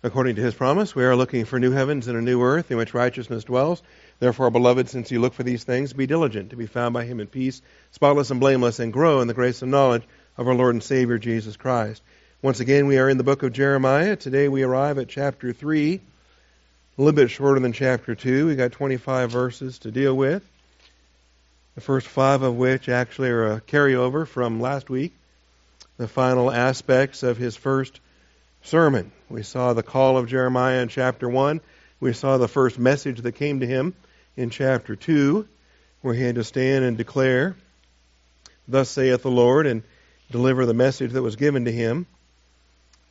According to his promise, we are looking for new heavens and a new earth in which righteousness dwells. Therefore, beloved, since you look for these things, be diligent to be found by him in peace, spotless and blameless, and grow in the grace and knowledge of our Lord and Savior Jesus Christ. Once again, we are in the book of Jeremiah. Today we arrive at chapter 3, a little bit shorter than chapter 2. we got 25 verses to deal with, the first five of which actually are a carryover from last week, the final aspects of his first sermon. We saw the call of Jeremiah in chapter 1. We saw the first message that came to him in chapter 2, where he had to stand and declare, Thus saith the Lord, and deliver the message that was given to him.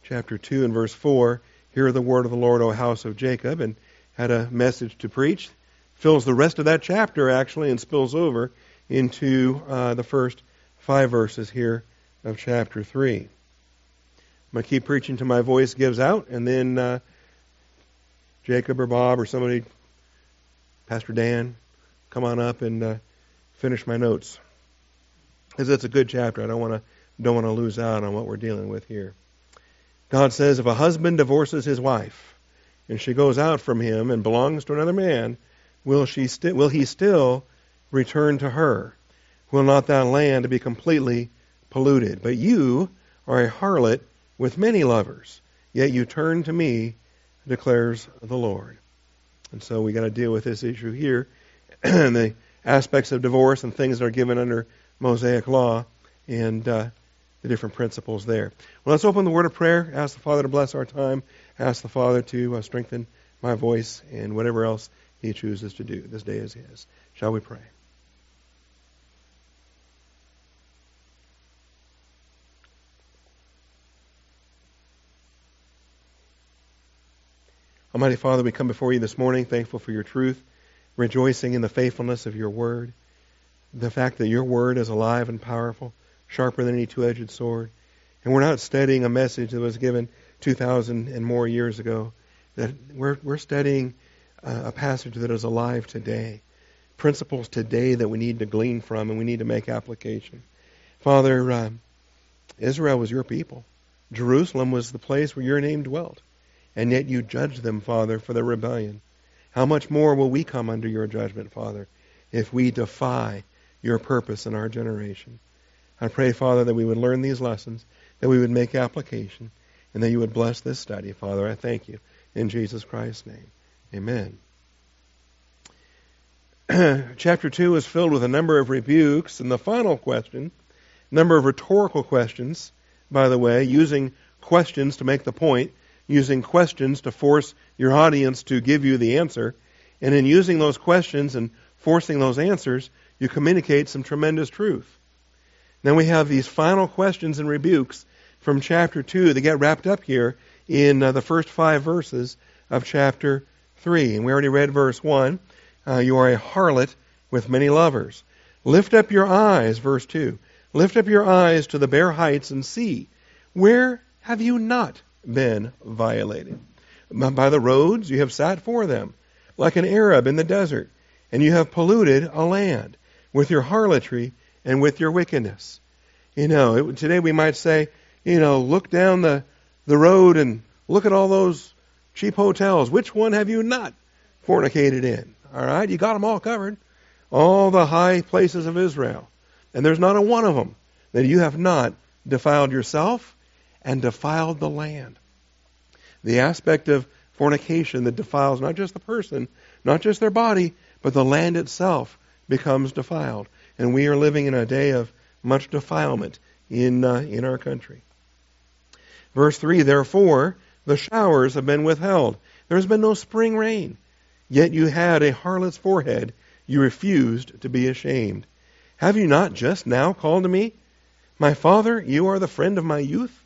Chapter 2 and verse 4 Hear the word of the Lord, O house of Jacob, and had a message to preach. Fills the rest of that chapter, actually, and spills over into uh, the first five verses here of chapter 3. I'm going to keep preaching till my voice gives out, and then uh, Jacob or Bob or somebody, Pastor Dan, come on up and uh, finish my notes. Because it's a good chapter. I don't want to don't want to lose out on what we're dealing with here. God says if a husband divorces his wife and she goes out from him and belongs to another man, will she sti- will he still return to her? Will not that land be completely polluted? But you are a harlot with many lovers, yet you turn to me, declares the Lord. And so we got to deal with this issue here, and the aspects of divorce and things that are given under Mosaic law, and uh, the different principles there. Well, let's open the word of prayer. Ask the Father to bless our time. Ask the Father to uh, strengthen my voice and whatever else He chooses to do. This day is His. Shall we pray? Almighty Father, we come before you this morning thankful for your truth, rejoicing in the faithfulness of your word, the fact that your word is alive and powerful, sharper than any two edged sword. And we're not studying a message that was given 2,000 and more years ago. That we're, we're studying a passage that is alive today, principles today that we need to glean from and we need to make application. Father, uh, Israel was your people. Jerusalem was the place where your name dwelt and yet you judge them, Father, for their rebellion. How much more will we come under your judgment, Father, if we defy your purpose in our generation? I pray, Father, that we would learn these lessons, that we would make application, and that you would bless this study. Father, I thank you. In Jesus Christ's name. Amen. Chapter 2 is filled with a number of rebukes, and the final question, number of rhetorical questions, by the way, using questions to make the point, using questions to force your audience to give you the answer. And in using those questions and forcing those answers, you communicate some tremendous truth. Then we have these final questions and rebukes from chapter 2 that get wrapped up here in uh, the first five verses of chapter 3. And we already read verse 1. Uh, you are a harlot with many lovers. Lift up your eyes, verse 2. Lift up your eyes to the bare heights and see. Where have you not been violated. By the roads you have sat for them, like an Arab in the desert, and you have polluted a land with your harlotry and with your wickedness. You know, it, today we might say, you know, look down the, the road and look at all those cheap hotels. Which one have you not fornicated in? All right, you got them all covered. All the high places of Israel. And there's not a one of them that you have not defiled yourself and defiled the land. The aspect of fornication that defiles not just the person, not just their body, but the land itself becomes defiled. And we are living in a day of much defilement in, uh, in our country. Verse 3 Therefore, the showers have been withheld. There has been no spring rain. Yet you had a harlot's forehead. You refused to be ashamed. Have you not just now called to me? My father, you are the friend of my youth.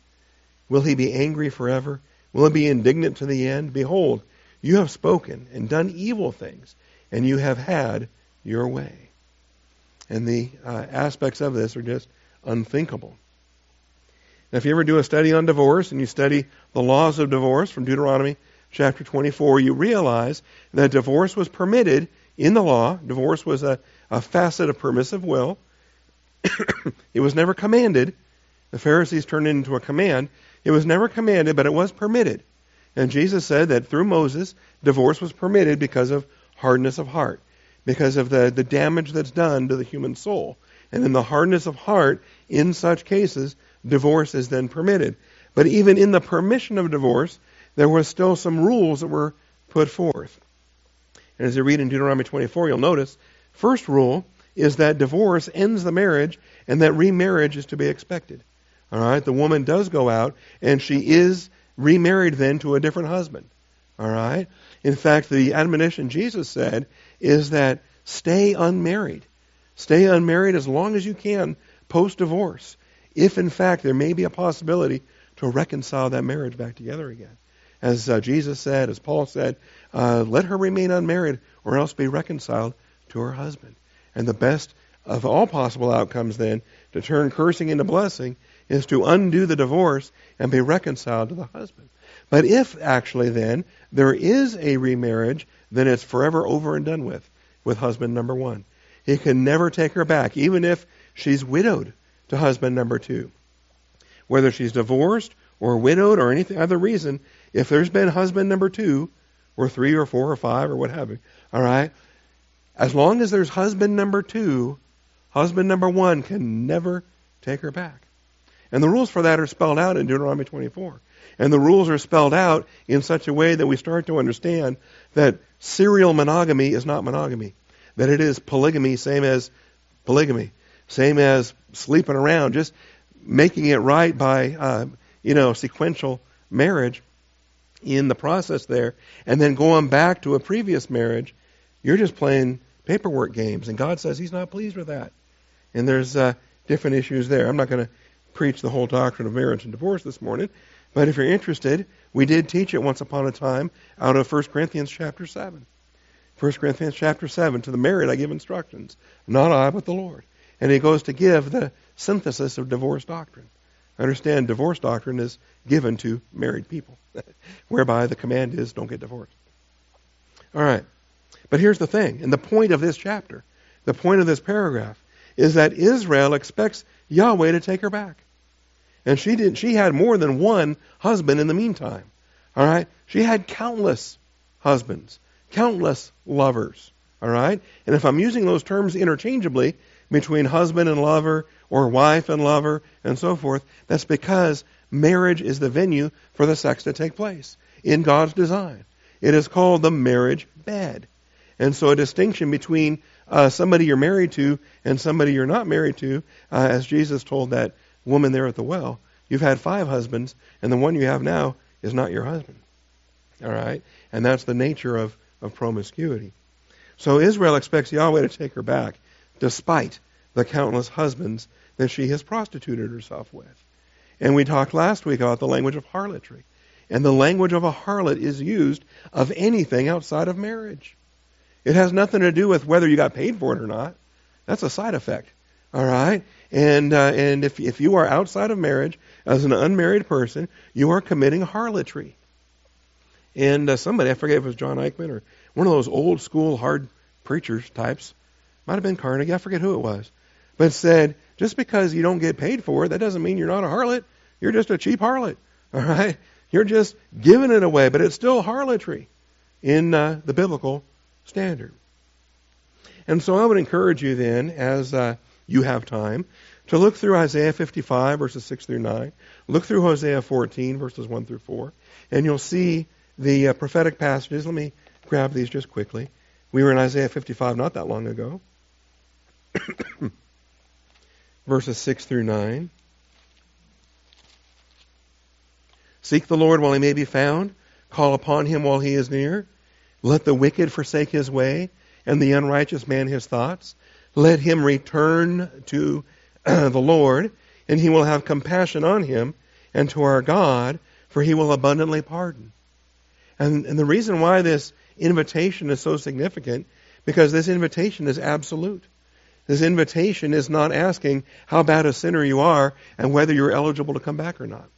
Will he be angry forever? Will he be indignant to the end? Behold, you have spoken and done evil things, and you have had your way. And the uh, aspects of this are just unthinkable. Now, if you ever do a study on divorce and you study the laws of divorce from Deuteronomy chapter 24, you realize that divorce was permitted in the law. Divorce was a, a facet of permissive will. it was never commanded. The Pharisees turned it into a command, it was never commanded, but it was permitted. And Jesus said that through Moses, divorce was permitted because of hardness of heart, because of the, the damage that's done to the human soul. And in the hardness of heart, in such cases, divorce is then permitted. But even in the permission of divorce, there were still some rules that were put forth. And as you read in Deuteronomy 24, you'll notice, first rule is that divorce ends the marriage and that remarriage is to be expected. All right, the woman does go out and she is remarried then to a different husband. All right? In fact, the admonition Jesus said is that stay unmarried. Stay unmarried as long as you can post divorce, if in fact there may be a possibility to reconcile that marriage back together again. As uh, Jesus said, as Paul said, uh, let her remain unmarried or else be reconciled to her husband. And the best of all possible outcomes then, to turn cursing into blessing, is to undo the divorce and be reconciled to the husband. But if actually then there is a remarriage, then it's forever over and done with, with husband number one. He can never take her back, even if she's widowed to husband number two. Whether she's divorced or widowed or any other reason, if there's been husband number two, or three or four or five or what have you, all right, as long as there's husband number two, husband number one can never take her back. And the rules for that are spelled out in Deuteronomy 24. And the rules are spelled out in such a way that we start to understand that serial monogamy is not monogamy. That it is polygamy, same as polygamy, same as sleeping around, just making it right by, uh, you know, sequential marriage in the process there, and then going back to a previous marriage, you're just playing paperwork games, and God says He's not pleased with that. And there's uh, different issues there. I'm not going to preach the whole doctrine of marriage and divorce this morning, but if you're interested, we did teach it once upon a time out of 1 Corinthians chapter 7. 1 Corinthians chapter 7, to the married I give instructions, not I, but the Lord. And he goes to give the synthesis of divorce doctrine. Understand, divorce doctrine is given to married people, whereby the command is don't get divorced. All right. But here's the thing, and the point of this chapter, the point of this paragraph, is that Israel expects Yahweh to take her back. And she didn't she had more than one husband in the meantime. All right? She had countless husbands, countless lovers. All right? And if I'm using those terms interchangeably between husband and lover or wife and lover and so forth, that's because marriage is the venue for the sex to take place in God's design. It is called the marriage bed. And so a distinction between uh, somebody you're married to and somebody you're not married to, uh, as Jesus told that woman there at the well, you've had five husbands, and the one you have now is not your husband. All right? And that's the nature of, of promiscuity. So Israel expects Yahweh to take her back, despite the countless husbands that she has prostituted herself with. And we talked last week about the language of harlotry. And the language of a harlot is used of anything outside of marriage. It has nothing to do with whether you got paid for it or not. That's a side effect. All right? And, uh, and if, if you are outside of marriage as an unmarried person, you are committing harlotry. And uh, somebody, I forget if it was John Eichmann or one of those old school hard preachers types, might have been Carnegie, I forget who it was, but said, just because you don't get paid for it, that doesn't mean you're not a harlot. You're just a cheap harlot. All right? You're just giving it away, but it's still harlotry in uh, the biblical standard. And so I would encourage you then, as uh, you have time, to look through Isaiah 55, verses 6 through 9. Look through Hosea 14, verses 1 through 4. And you'll see the uh, prophetic passages. Let me grab these just quickly. We were in Isaiah 55 not that long ago. verses 6 through 9. Seek the Lord while he may be found. Call upon him while he is near. Let the wicked forsake his way, and the unrighteous man his thoughts. Let him return to the Lord, and he will have compassion on him, and to our God, for he will abundantly pardon. And, and the reason why this invitation is so significant, because this invitation is absolute. This invitation is not asking how bad a sinner you are and whether you're eligible to come back or not.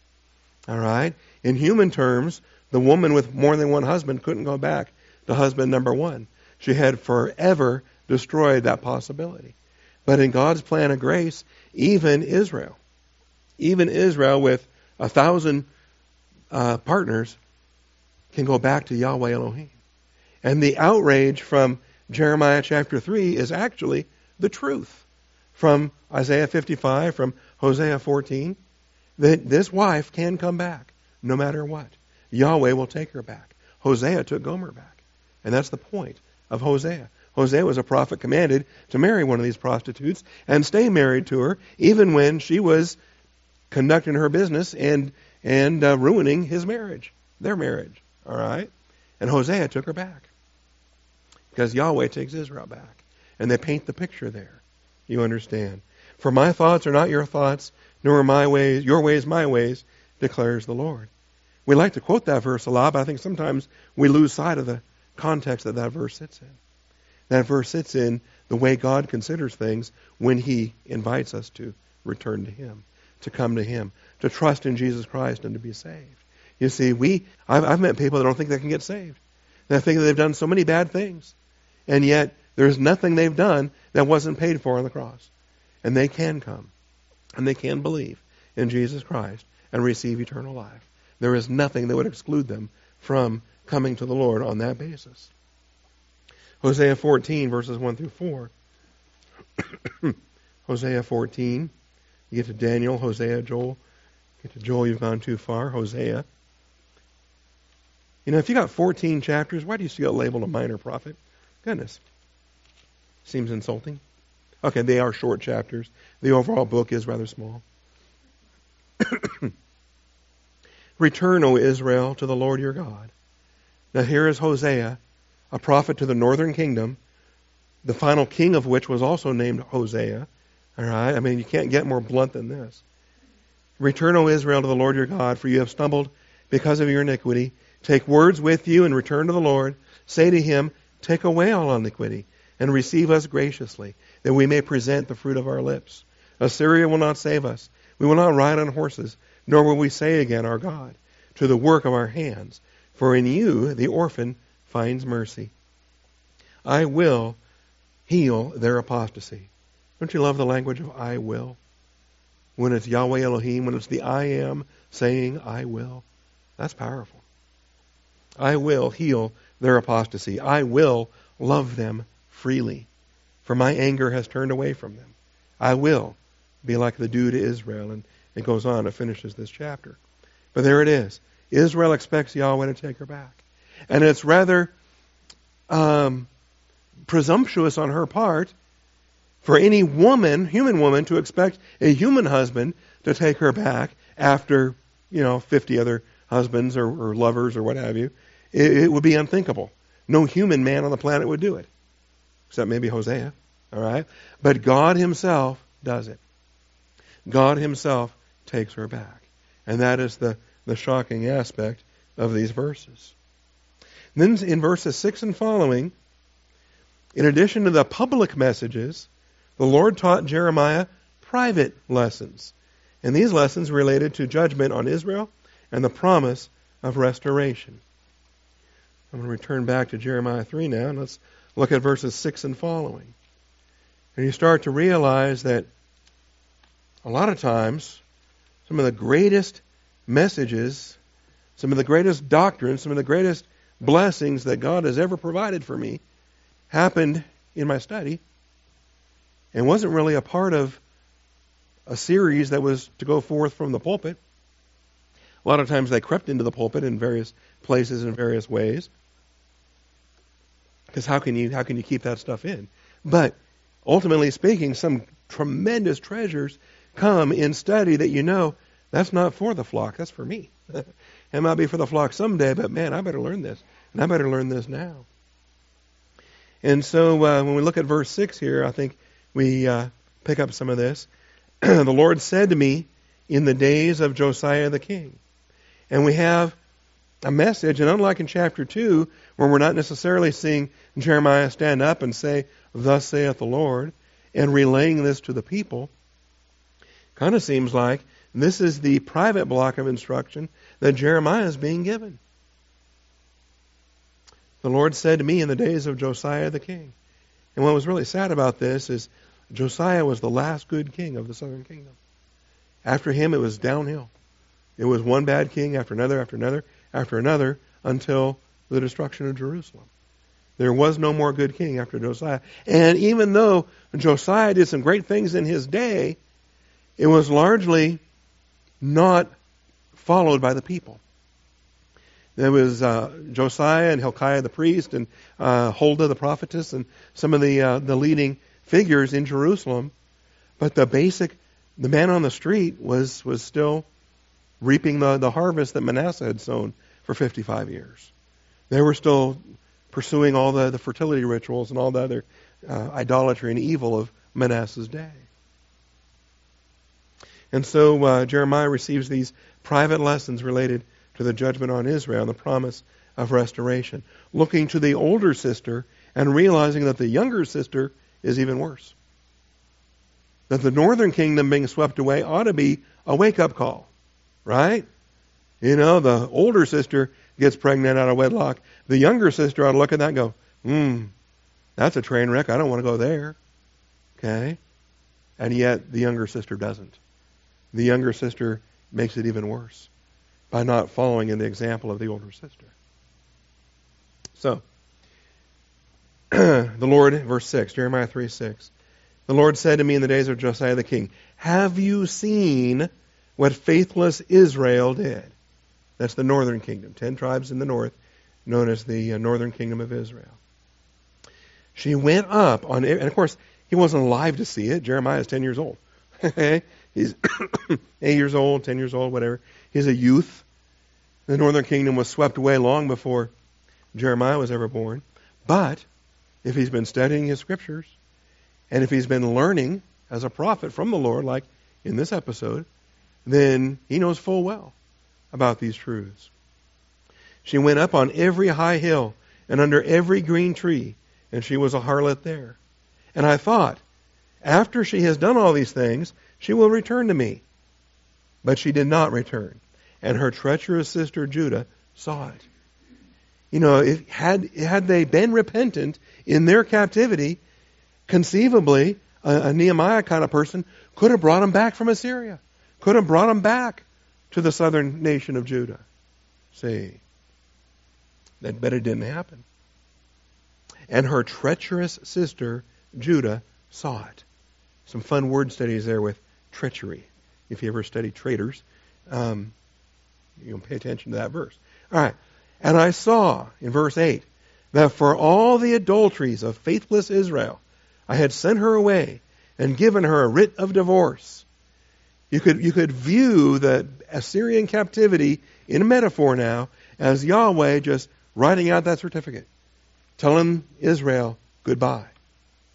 All right? In human terms, the woman with more than one husband couldn't go back to husband number one. She had forever destroyed that possibility. But in God's plan of grace, even Israel, even Israel with a thousand uh, partners, can go back to Yahweh Elohim. And the outrage from Jeremiah chapter 3 is actually the truth from Isaiah 55, from Hosea 14, that this wife can come back no matter what. Yahweh will take her back. Hosea took Gomer back. And that's the point of Hosea. Hosea was a prophet commanded to marry one of these prostitutes and stay married to her, even when she was conducting her business and and uh, ruining his marriage, their marriage. All right, and Hosea took her back because Yahweh takes Israel back, and they paint the picture there. You understand? For my thoughts are not your thoughts, nor are my ways your ways my ways, declares the Lord. We like to quote that verse a lot, but I think sometimes we lose sight of the context that that verse sits in. That verse sits in the way God considers things when He invites us to return to Him, to come to Him, to trust in Jesus Christ and to be saved. You see, we I've, I've met people that don't think they can get saved. They think that they've done so many bad things, and yet there's nothing they've done that wasn't paid for on the cross, and they can come, and they can believe in Jesus Christ and receive eternal life. There is nothing that would exclude them from coming to the Lord on that basis. Hosea 14, verses 1 through 4. Hosea 14. You get to Daniel, Hosea, Joel. You Get to Joel, you've gone too far. Hosea. You know, if you got 14 chapters, why do you still get labeled a minor prophet? Goodness. Seems insulting. Okay, they are short chapters. The overall book is rather small. Return, O Israel, to the Lord your God. Now here is Hosea a prophet to the northern kingdom, the final king of which was also named Hosea. All right? I mean, you can't get more blunt than this. Return, O Israel, to the Lord your God, for you have stumbled because of your iniquity. Take words with you and return to the Lord. Say to him, Take away all iniquity and receive us graciously, that we may present the fruit of our lips. Assyria will not save us. We will not ride on horses, nor will we say again, Our God, to the work of our hands. For in you the orphan finds mercy. I will heal their apostasy. Don't you love the language of I will? When it's Yahweh Elohim, when it's the I am saying I will. That's powerful. I will heal their apostasy. I will love them freely. For my anger has turned away from them. I will be like the dew to Israel. And it goes on, it finishes this chapter. But there it is. Israel expects Yahweh to take her back. And it's rather um, presumptuous on her part for any woman, human woman, to expect a human husband to take her back after, you know, 50 other husbands or, or lovers or what have you. It, it, would be unthinkable. No human man on the planet would do it, except maybe Hosea. All right? But God Himself does it. God Himself takes her back. And that is the, the shocking aspect of these verses. Then in verses 6 and following, in addition to the public messages, the Lord taught Jeremiah private lessons. And these lessons related to judgment on Israel and the promise of restoration. I'm going to return back to Jeremiah 3 now, and let's look at verses 6 and following. And you start to realize that a lot of times, some of the greatest messages, some of the greatest doctrines, some of the greatest blessings that God has ever provided for me happened in my study and wasn't really a part of a series that was to go forth from the pulpit. A lot of times they crept into the pulpit in various places in various ways. Because how can you how can you keep that stuff in? But ultimately speaking, some tremendous treasures come in study that you know that's not for the flock, that's for me. It might be for the flock someday, but man, I better learn this. And I better learn this now. And so uh, when we look at verse 6 here, I think we uh, pick up some of this. the Lord said to me in the days of Josiah the king. And we have a message, and unlike in chapter 2, where we're not necessarily seeing Jeremiah stand up and say, Thus saith the Lord, and relaying this to the people, kind of seems like this is the private block of instruction that Jeremiah is being given. The Lord said to me in the days of Josiah the king. And what was really sad about this is Josiah was the last good king of the southern kingdom. After him, it was downhill. It was one bad king after another, after another, after another, until the destruction of Jerusalem. There was no more good king after Josiah. And even though Josiah did some great things in his day, it was largely not followed by the people. There was uh, Josiah and Hilkiah the priest and uh, Huldah the prophetess and some of the uh, the leading figures in Jerusalem, but the basic, the man on the street was was still reaping the, the harvest that Manasseh had sown for 55 years. They were still pursuing all the, the fertility rituals and all the other uh, idolatry and evil of Manasseh's day. And so uh, Jeremiah receives these private lessons related to the judgment on Israel and the promise of restoration, looking to the older sister and realizing that the younger sister is even worse. That the northern kingdom being swept away ought to be a wake up call, right? You know, the older sister gets pregnant out of wedlock. The younger sister ought to look at that and go, hmm, that's a train wreck. I don't want to go there. Okay? And yet the younger sister doesn't. The younger sister makes it even worse by not following in the example of the older sister. So, the Lord, verse 6, Jeremiah 3 6. The Lord said to me in the days of Josiah the king, Have you seen what faithless Israel did? That's the northern kingdom, ten tribes in the north, known as the uh, northern kingdom of Israel. She went up on, and of course, he wasn't alive to see it. Jeremiah is 10 years old. He's 8 years old, 10 years old, whatever. He's a youth. The northern kingdom was swept away long before Jeremiah was ever born. But if he's been studying his scriptures, and if he's been learning as a prophet from the Lord, like in this episode, then he knows full well about these truths. She went up on every high hill and under every green tree, and she was a harlot there. And I thought, after she has done all these things, she will return to me. But she did not return, and her treacherous sister Judah saw it. You know, if, had had they been repentant in their captivity, conceivably a, a Nehemiah kind of person could have brought them back from Assyria, could have brought them back to the southern nation of Judah. See, that better didn't happen. And her treacherous sister, Judah, saw it. Some fun word studies there with treachery. If you ever study traitors, um, you'll pay attention to that verse. All right. And I saw, in verse 8, that for all the adulteries of faithless Israel, I had sent her away and given her a writ of divorce you could, you could view the Assyrian captivity in a metaphor now as Yahweh just writing out that certificate, telling Israel, goodbye.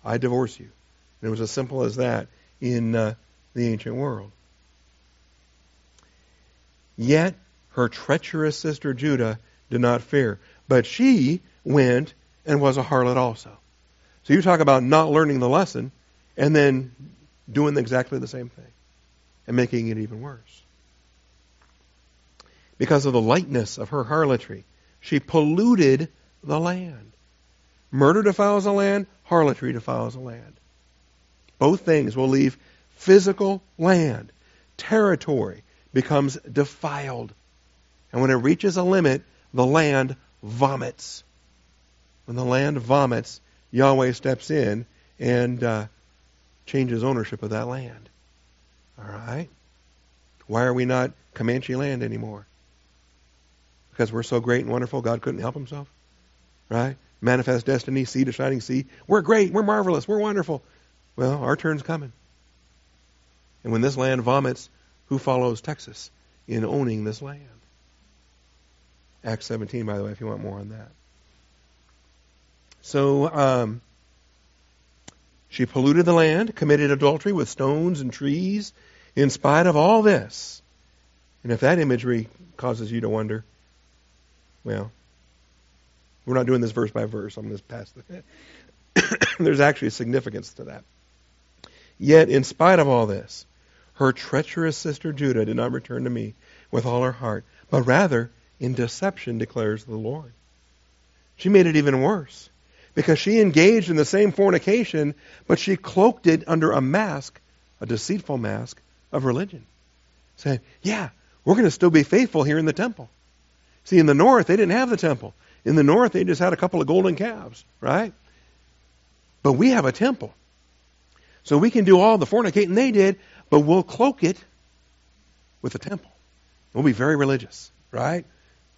I divorce you. And it was as simple as that in uh, the ancient world. Yet her treacherous sister Judah did not fear, but she went and was a harlot also. So you talk about not learning the lesson and then doing exactly the same thing and making it even worse. Because of the lightness of her harlotry, she polluted the land. Murder defiles the land, harlotry defiles the land. Both things will leave physical land. Territory becomes defiled. And when it reaches a limit, the land vomits. When the land vomits, Yahweh steps in and uh, changes ownership of that land. All right? Why are we not Comanche land anymore? Because we're so great and wonderful, God couldn't help himself? Right? Manifest destiny, sea to shining sea. We're great, we're marvelous, we're wonderful. Well, our turn's coming. And when this land vomits, who follows Texas in owning this land? Acts 17, by the way, if you want more on that. So, um, she polluted the land, committed adultery with stones and trees, in spite of all this. And if that imagery causes you to wonder, well, we're not doing this verse by verse. I'm going to pass the. There's actually significance to that. Yet, in spite of all this, her treacherous sister Judah did not return to me with all her heart, but rather in deception, declares the Lord. She made it even worse because she engaged in the same fornication, but she cloaked it under a mask, a deceitful mask of religion. Saying, yeah, we're going to still be faithful here in the temple. See, in the north, they didn't have the temple. In the north, they just had a couple of golden calves, right? But we have a temple. So we can do all the fornicating they did, but we'll cloak it with the temple. We'll be very religious, right?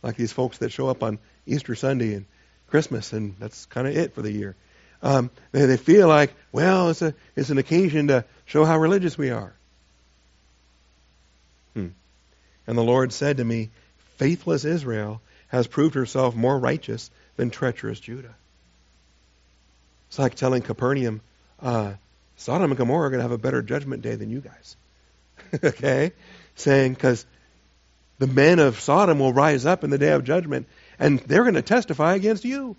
Like these folks that show up on Easter Sunday and Christmas, and that's kind of it for the year. Um, they, they feel like, well, it's a it's an occasion to show how religious we are. Hmm. And the Lord said to me, faithless Israel has proved herself more righteous than treacherous Judah. It's like telling Capernaum, uh, Sodom and Gomorrah are going to have a better judgment day than you guys. okay? Saying, because the men of Sodom will rise up in the day of judgment, and they're going to testify against you.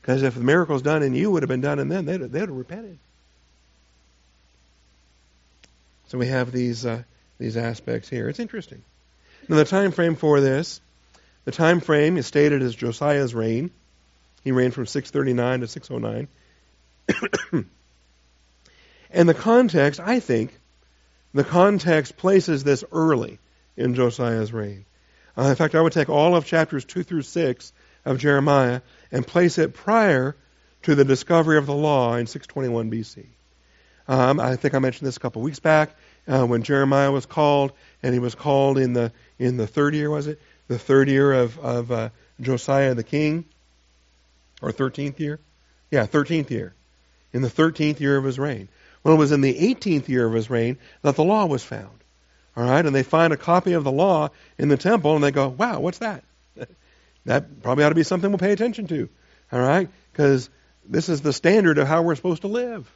Because if the miracles done in you would have been done in them, they'd, they'd have repented. So we have these uh, these aspects here. It's interesting. Now the time frame for this, the time frame is stated as Josiah's reign. He reigned from 639 to 609. and the context, I think, the context places this early in Josiah's reign. Uh, in fact, I would take all of chapters 2 through 6 of Jeremiah and place it prior to the discovery of the law in 621 BC. Um, I think I mentioned this a couple weeks back uh, when Jeremiah was called, and he was called in the in the third year, was it? The third year of of uh, Josiah the king, or thirteenth year? Yeah, thirteenth year. In the thirteenth year of his reign. Well, it was in the 18th year of his reign that the law was found. All right, and they find a copy of the law in the temple, and they go, "Wow, what's that?" that probably ought to be something we'll pay attention to. All right, because this is the standard of how we're supposed to live.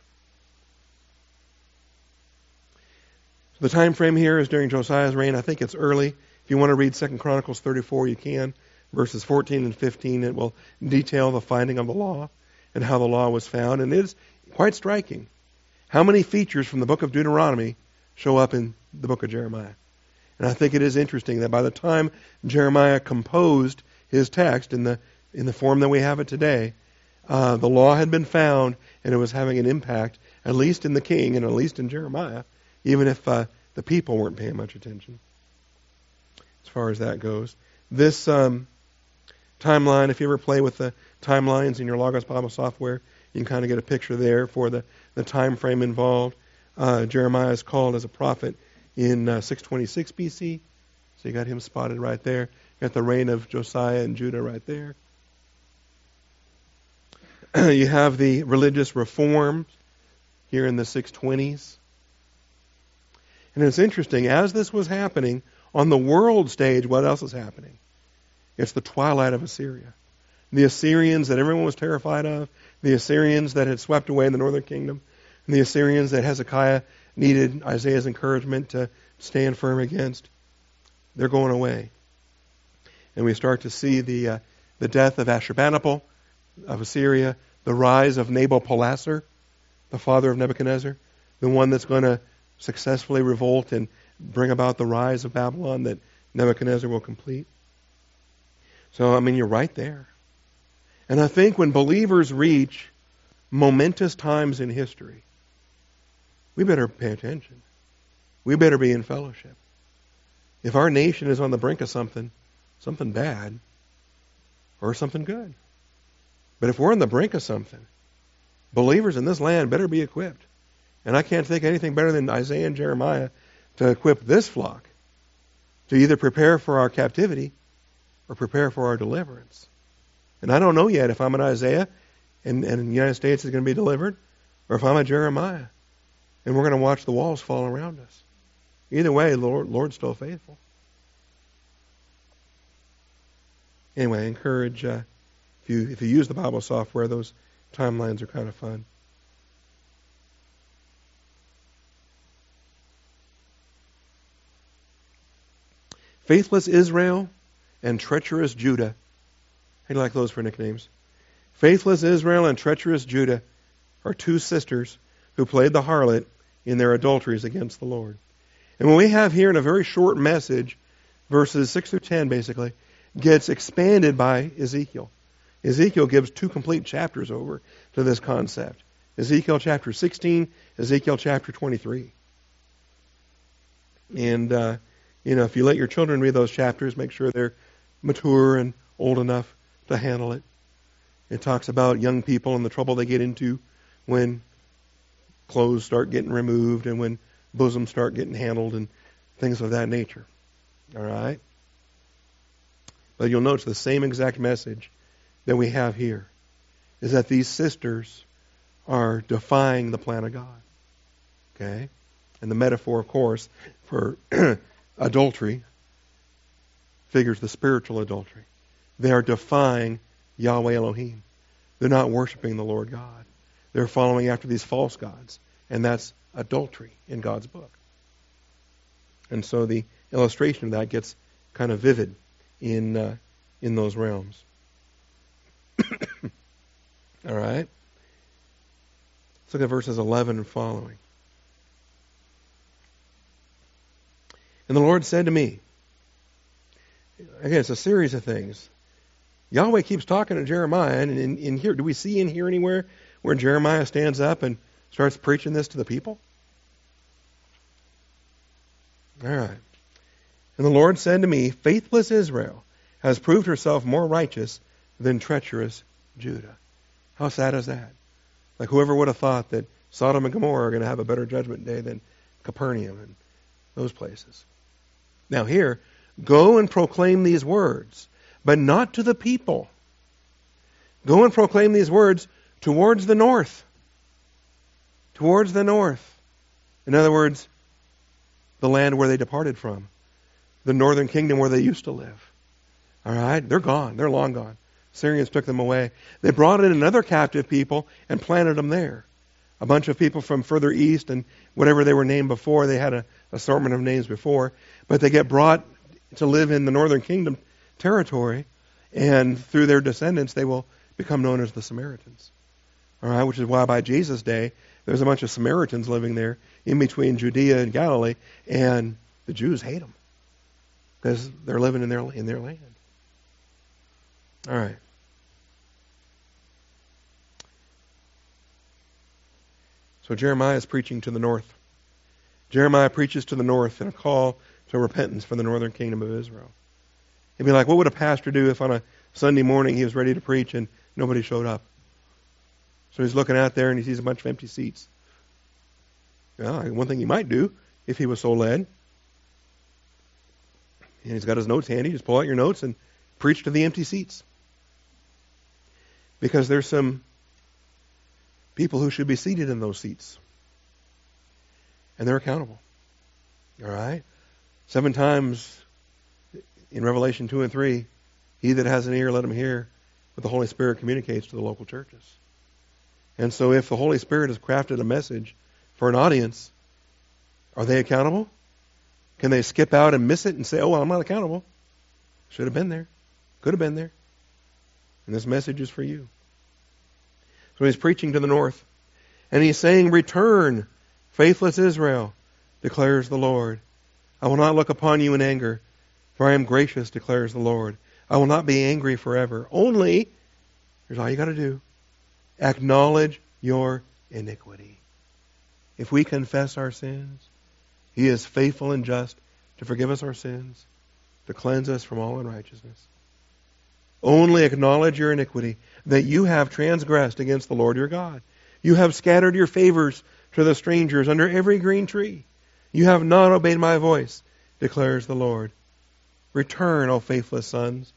The time frame here is during Josiah's reign. I think it's early. If you want to read Second Chronicles 34, you can. Verses 14 and 15, it will detail the finding of the law and how the law was found. And it is quite striking. How many features from the book of Deuteronomy show up in the book of Jeremiah? And I think it is interesting that by the time Jeremiah composed his text in the in the form that we have it today, uh, the law had been found and it was having an impact, at least in the king and at least in Jeremiah even if uh, the people weren't paying much attention. As far as that goes, this um, timeline, if you ever play with the timelines in your Logos Bible software, you can kind of get a picture there for the, the time frame involved. Uh, Jeremiah is called as a prophet in uh, 626 BC, so you got him spotted right there. You got the reign of Josiah and Judah right there. you have the religious reforms here in the 620s. And it's interesting, as this was happening, on the world stage, what else is happening? It's the twilight of Assyria. The Assyrians that everyone was terrified of, the Assyrians that had swept away the northern kingdom, and the Assyrians that Hezekiah needed Isaiah's encouragement to stand firm against, they're going away. And we start to see the, uh, the death of Ashurbanipal of Assyria, the rise of Nabopolassar, the father of Nebuchadnezzar, the one that's going to successfully revolt and bring about the rise of Babylon that Nebuchadnezzar will complete. So, I mean, you're right there. And I think when believers reach momentous times in history, we better pay attention. We better be in fellowship. If our nation is on the brink of something, something bad, or something good. But if we're on the brink of something, believers in this land better be equipped. And I can't think anything better than Isaiah and Jeremiah to equip this flock to either prepare for our captivity or prepare for our deliverance. And I don't know yet if I'm an Isaiah and, and the United States is going to be delivered or if I'm a Jeremiah and we're going to watch the walls fall around us. Either way, Lord, Lord's still faithful. Anyway, I encourage uh, if you if you use the Bible software, those timelines are kind of fun. Faithless Israel and treacherous Judah. How do you like those for nicknames? Faithless Israel and treacherous Judah are two sisters who played the harlot in their adulteries against the Lord. And what we have here in a very short message, verses 6 through 10 basically, gets expanded by Ezekiel. Ezekiel gives two complete chapters over to this concept. Ezekiel chapter 16, Ezekiel chapter 23. And uh, You know, if you let your children read those chapters, make sure they're mature and old enough to handle it. It talks about young people and the trouble they get into when clothes start getting removed and when bosoms start getting handled and things of that nature. All right? But you'll notice the same exact message that we have here is that these sisters are defying the plan of God. Okay? And the metaphor, of course, for adultery figures the spiritual adultery. They are defying Yahweh Elohim. They're not worshiping the Lord God. They're following after these false gods. And that's adultery in God's book. And so the illustration of that gets kind of vivid in, uh, in those realms. All right? Let's look at verses 11 and following. And the Lord said to me, again, it's a series of things. Yahweh keeps talking to Jeremiah, and in, in here, do we see in here anywhere where Jeremiah stands up and starts preaching this to the people? All right. And the Lord said to me, Faithless Israel has proved herself more righteous than treacherous Judah. How sad is that? Like whoever would have thought that Sodom and Gomorrah are going to have a better judgment day than Capernaum and those places. Now here, go and proclaim these words but not to the people. Go and proclaim these words towards the north. Towards the north. In other words, the land where they departed from. The northern kingdom where they used to live. All right? They're gone. They're long gone. Syrians took them away. They brought in another captive people and planted them there. A bunch of people from further east and whatever they were named before. They had an assortment of names before. But they get brought to live in the northern kingdom territory, and through their descendants, they will become known as the Samaritans. All right, which is why by Jesus' day, there's a bunch of Samaritans living there in between Judea and Galilee, and the Jews hate them because they're living in their in their land. All right. So Jeremiah is preaching to the north. Jeremiah preaches to the north in a call to repentance for the northern kingdom of Israel. It'd be like, what would a pastor do if on a Sunday morning he was ready to preach and nobody showed up? So he's looking out there and he sees a bunch of empty seats. Well, one thing he might do if he was so led, and he's got his notes handy, just pull out your notes and preach to the empty seats. Because there's some people who should be seated in those seats. And they're accountable. All right? Seven times in Revelation 2 and 3, he that has an ear, let him hear what the Holy Spirit communicates to the local churches. And so if the Holy Spirit has crafted a message for an audience, are they accountable? Can they skip out and miss it and say, oh, well, I'm not accountable? Should have been there. Could have been there. And this message is for you. So he's preaching to the north. And he's saying, Return, faithless Israel, declares the Lord. I will not look upon you in anger, for I am gracious, declares the Lord. I will not be angry forever. Only, here's all you got to do acknowledge your iniquity. If we confess our sins, He is faithful and just to forgive us our sins, to cleanse us from all unrighteousness. Only acknowledge your iniquity, that you have transgressed against the Lord your God. You have scattered your favors to the strangers under every green tree. You have not obeyed my voice, declares the Lord. Return, O faithless sons,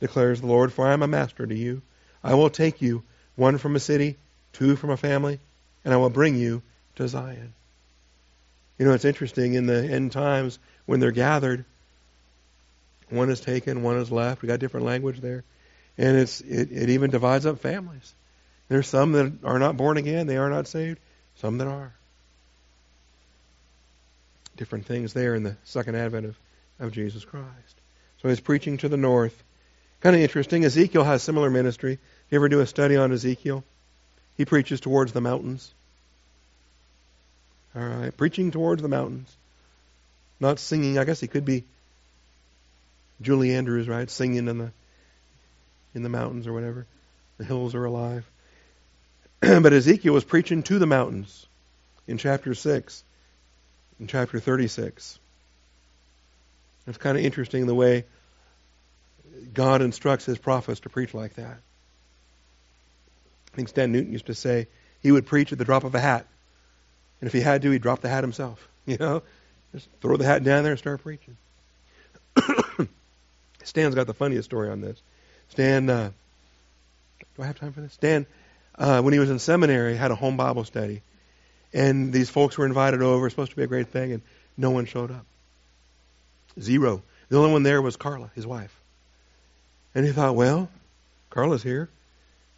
declares the Lord, for I am a master to you. I will take you, one from a city, two from a family, and I will bring you to Zion. You know, it's interesting in the end times when they're gathered, one is taken, one is left. We got different language there. And it's it, it even divides up families. There's some that are not born again, they are not saved, some that are. Different things there in the second advent of, of Jesus Christ. So he's preaching to the north. Kind of interesting. Ezekiel has similar ministry. You ever do a study on Ezekiel? He preaches towards the mountains. All right, preaching towards the mountains. Not singing. I guess he could be Julie Andrews, right? Singing in the in the mountains or whatever. The hills are alive. but Ezekiel was preaching to the mountains in chapter 6, in chapter 36. It's kind of interesting the way God instructs his prophets to preach like that. I think Stan Newton used to say he would preach at the drop of a hat. And if he had to, he'd drop the hat himself. You know? Just throw the hat down there and start preaching. Stan's got the funniest story on this. Stan, uh, do I have time for this? Stan, uh, when he was in seminary, had a home Bible study. And these folks were invited over, It was supposed to be a great thing, and no one showed up. Zero. The only one there was Carla, his wife. And he thought, well, Carla's here.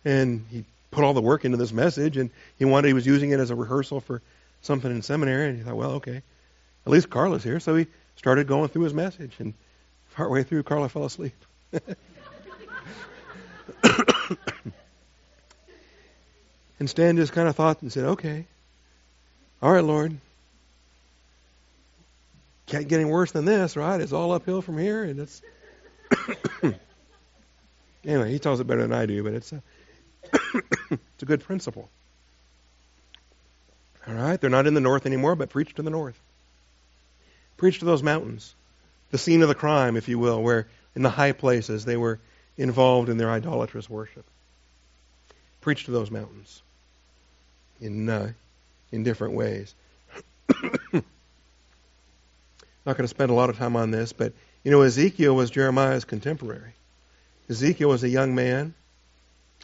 And he put all the work into this message, and he wanted, he was using it as a rehearsal for something in seminary, and he thought, well, okay, at least Carla's here. So he started going through his message, and partway through, Carla fell asleep. and Stan just kind of thought and said, okay, all right, Lord, can't get any worse than this, right? It's all uphill from here, and it's. anyway, he tells it better than I do, but it's a, it's a good principle. All right, they're not in the north anymore, but preach to the north. Preach to those mountains, the scene of the crime, if you will, where in the high places they were involved in their idolatrous worship. Preach to those mountains in uh, in different ways. not going to spend a lot of time on this, but you know, Ezekiel was Jeremiah's contemporary. Ezekiel was a young man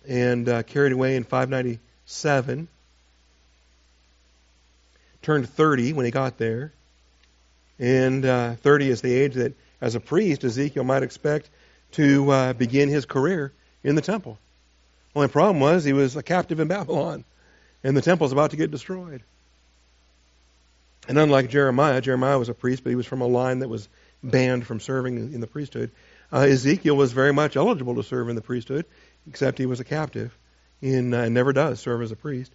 and uh, carried away in 597. Turned 30 when he got there. And uh, 30 is the age that, as a priest, Ezekiel might expect to uh, begin his career in the temple. Only problem was he was a captive in Babylon, and the temple's about to get destroyed. And unlike Jeremiah, Jeremiah was a priest, but he was from a line that was banned from serving in the priesthood. Uh, Ezekiel was very much eligible to serve in the priesthood, except he was a captive and uh, never does serve as a priest.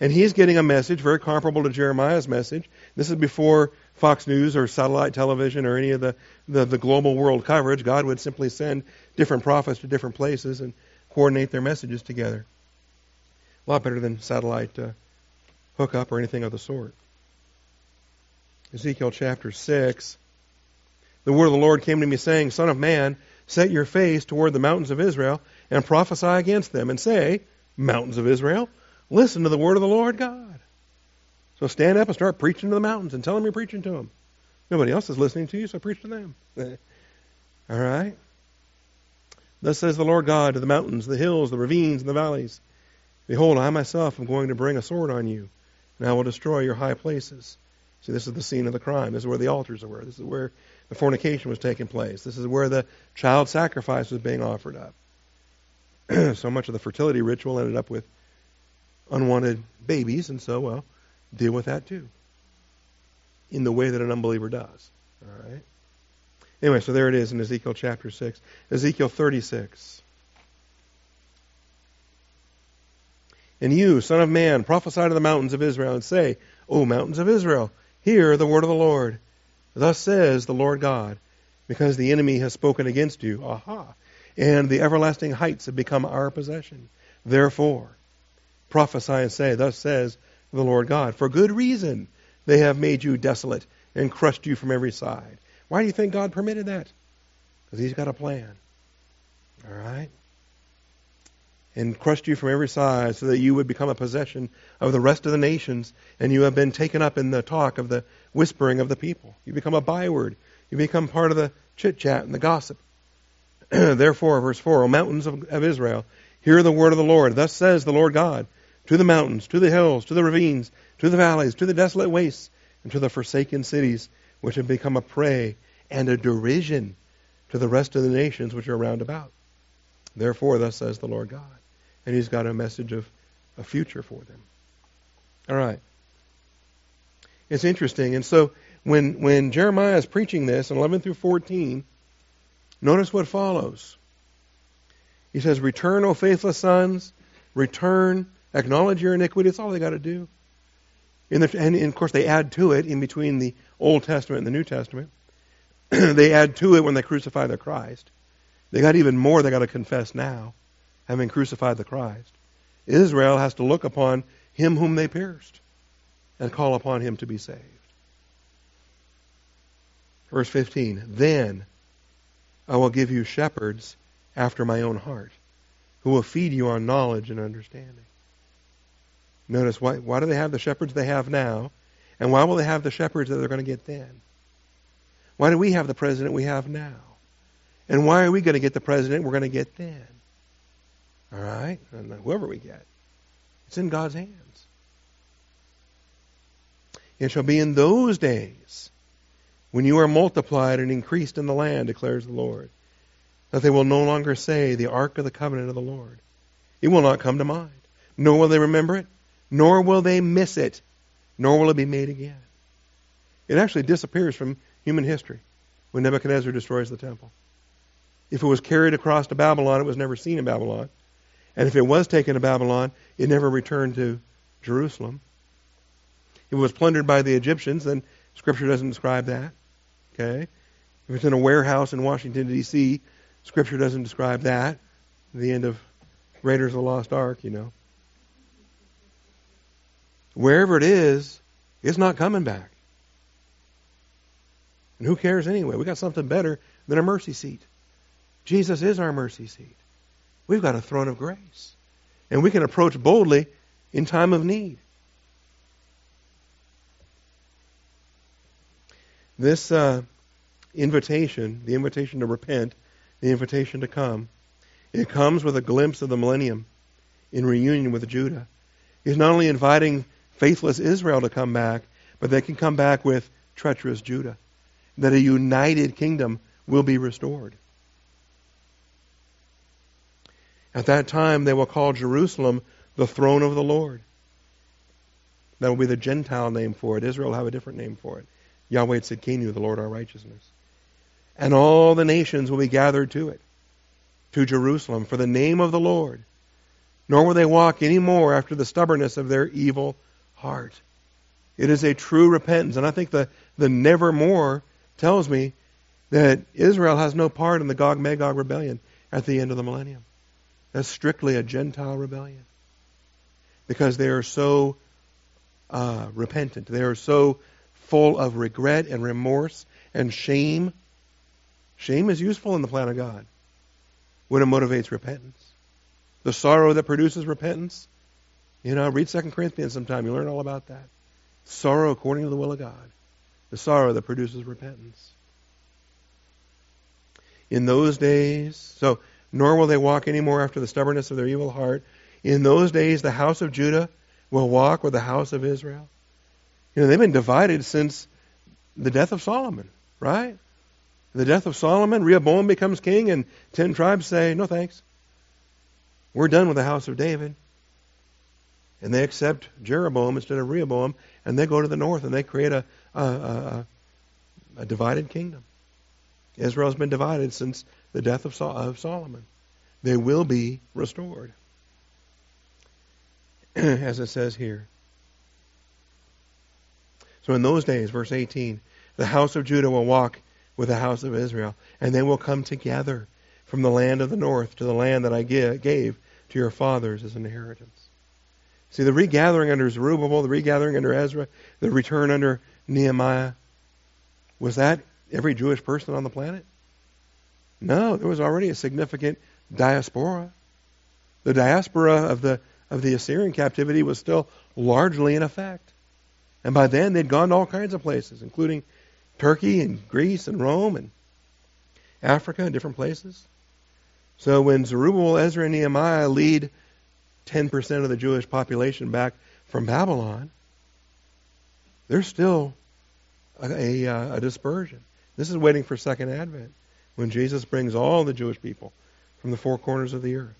And he's getting a message very comparable to Jeremiah's message. This is before Fox News or satellite television or any of the, the, the global world coverage. God would simply send different prophets to different places and coordinate their messages together. A lot better than satellite uh, hookup or anything of the sort. Ezekiel chapter 6. The word of the Lord came to me, saying, Son of man, set your face toward the mountains of Israel, and prophesy against them, and say, Mountains of Israel, listen to the word of the Lord God. So stand up and start preaching to the mountains and tell them you're preaching to them. Nobody else is listening to you, so preach to them. All right? Thus says the Lord God to the mountains, the hills, the ravines, and the valleys Behold, I myself am going to bring a sword on you, and I will destroy your high places See, this is the scene of the crime. This is where the altars were. This is where the fornication was taking place. This is where the child sacrifice was being offered up. so much of the fertility ritual ended up with unwanted babies, and so, well, deal with that too. In the way that an unbeliever does. All right? Anyway, so there it is in Ezekiel chapter 6. Ezekiel 36. And you, son of man, prophesy to the mountains of Israel and say, O mountains of Israel, Hear the word of the Lord. Thus says the Lord God, because the enemy has spoken against you. Aha. And the everlasting heights have become our possession. Therefore, prophesy and say, Thus says the Lord God, for good reason they have made you desolate and crushed you from every side. Why do you think God permitted that? Because He's got a plan. All right? And crushed you from every side so that you would become a possession of the rest of the nations and you have been taken up in the talk of the whispering of the people. You become a byword. You become part of the chit chat and the gossip. Therefore verse 4 o mountains of, of israel hear the word of the lord. Thus says the lord god to the mountains to the hills to the ravines to the valleys to the desolate wastes and to the forsaken cities which have become a prey and a derision to the rest of the nations which are round about. Therefore thus says the lord god and he's got a message of a future for them. All right. It's interesting. And so when, when Jeremiah is preaching this in 11 through 14, notice what follows. He says, Return, O faithless sons, return, acknowledge your iniquity. That's all they got to do. The, and, and of course, they add to it in between the Old Testament and the New Testament. they add to it when they crucify their Christ. They got even more they got to confess now having crucified the Christ. Israel has to look upon him whom they pierced and call upon him to be saved. Verse 15 Then I will give you shepherds after my own heart, who will feed you on knowledge and understanding. Notice why, why do they have the shepherds they have now? And why will they have the shepherds that they're going to get then? Why do we have the president we have now? And why are we going to get the president we're going to get then? All right? And whoever we get. It's in God's hands. It shall be in those days when you are multiplied and increased in the land, declares the Lord, that they will no longer say, the ark of the covenant of the Lord. It will not come to mind, nor will they remember it, nor will they miss it, nor will it be made again. It actually disappears from human history when Nebuchadnezzar destroys the temple. If it was carried across to Babylon, it was never seen in Babylon. And if it was taken to Babylon, it never returned to Jerusalem. If it was plundered by the Egyptians, then Scripture doesn't describe that. Okay? If it's in a warehouse in Washington, D.C., Scripture doesn't describe that. The end of Raiders of the Lost Ark, you know. Wherever it is, it's not coming back. And who cares anyway? We got something better than a mercy seat. Jesus is our mercy seat. We've got a throne of grace. And we can approach boldly in time of need. This uh, invitation, the invitation to repent, the invitation to come, it comes with a glimpse of the millennium in reunion with Judah. He's not only inviting faithless Israel to come back, but they can come back with treacherous Judah. That a united kingdom will be restored. At that time, they will call Jerusalem the throne of the Lord. That will be the Gentile name for it. Israel will have a different name for it. Yahweh Tzidkenu, the Lord our righteousness. And all the nations will be gathered to it, to Jerusalem, for the name of the Lord. Nor will they walk any more after the stubbornness of their evil heart. It is a true repentance. And I think the, the nevermore tells me that Israel has no part in the Gog Magog rebellion at the end of the millennium. That's strictly a Gentile rebellion. Because they are so uh, repentant. They are so full of regret and remorse and shame. Shame is useful in the plan of God when it motivates repentance. The sorrow that produces repentance. You know, read 2 Corinthians sometime. You learn all about that. Sorrow according to the will of God. The sorrow that produces repentance. In those days, so nor will they walk any more after the stubbornness of their evil heart. In those days, the house of Judah will walk with the house of Israel. You know, they've been divided since the death of Solomon, right? The death of Solomon, Rehoboam becomes king, and ten tribes say, no thanks. We're done with the house of David. And they accept Jeroboam instead of Rehoboam, and they go to the north and they create a, a, a, a divided kingdom. Israel's been divided since the death of, of Solomon. They will be restored. As it says here. So in those days, verse 18, the house of Judah will walk with the house of Israel, and they will come together from the land of the north to the land that I gave to your fathers as an inheritance. See, the regathering under Zerubbabel, the regathering under Ezra, the return under Nehemiah, was that every Jewish person on the planet? No, there was already a significant diaspora. The diaspora of the of the Assyrian captivity was still largely in effect. And by then they'd gone to all kinds of places, including Turkey and Greece and Rome and Africa and different places. So when Zerubbabel, Ezra, and Nehemiah lead 10% of the Jewish population back from Babylon, there's still a, a, uh, a dispersion. This is waiting for Second Advent when Jesus brings all the Jewish people from the four corners of the earth.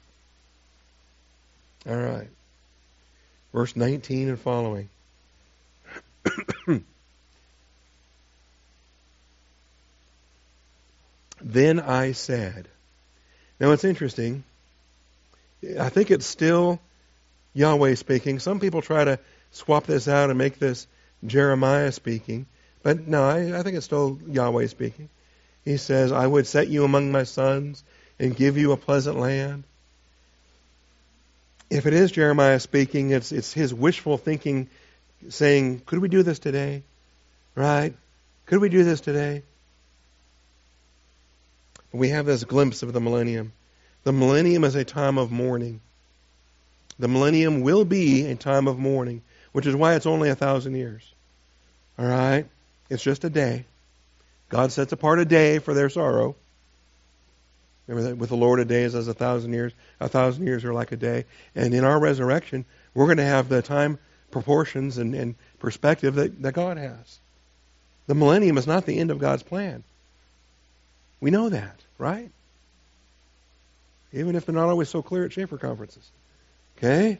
All right. Verse 19 and following. then I said. Now it's interesting. I think it's still Yahweh speaking. Some people try to swap this out and make this Jeremiah speaking. But no, I, I think it's still Yahweh speaking. He says, I would set you among my sons and give you a pleasant land. If it is Jeremiah speaking, it's, it's his wishful thinking saying, Could we do this today? Right? Could we do this today? we have this glimpse of the millennium. The millennium is a time of mourning. The millennium will be a time of mourning, which is why it's only a thousand years. All right? It's just a day. God sets apart a day for their sorrow. Remember that with the Lord, a day is as a thousand years. A thousand years are like a day. And in our resurrection, we're going to have the time proportions and, and perspective that, that God has. The millennium is not the end of God's plan. We know that, right? Even if they're not always so clear at Chafer conferences. Okay?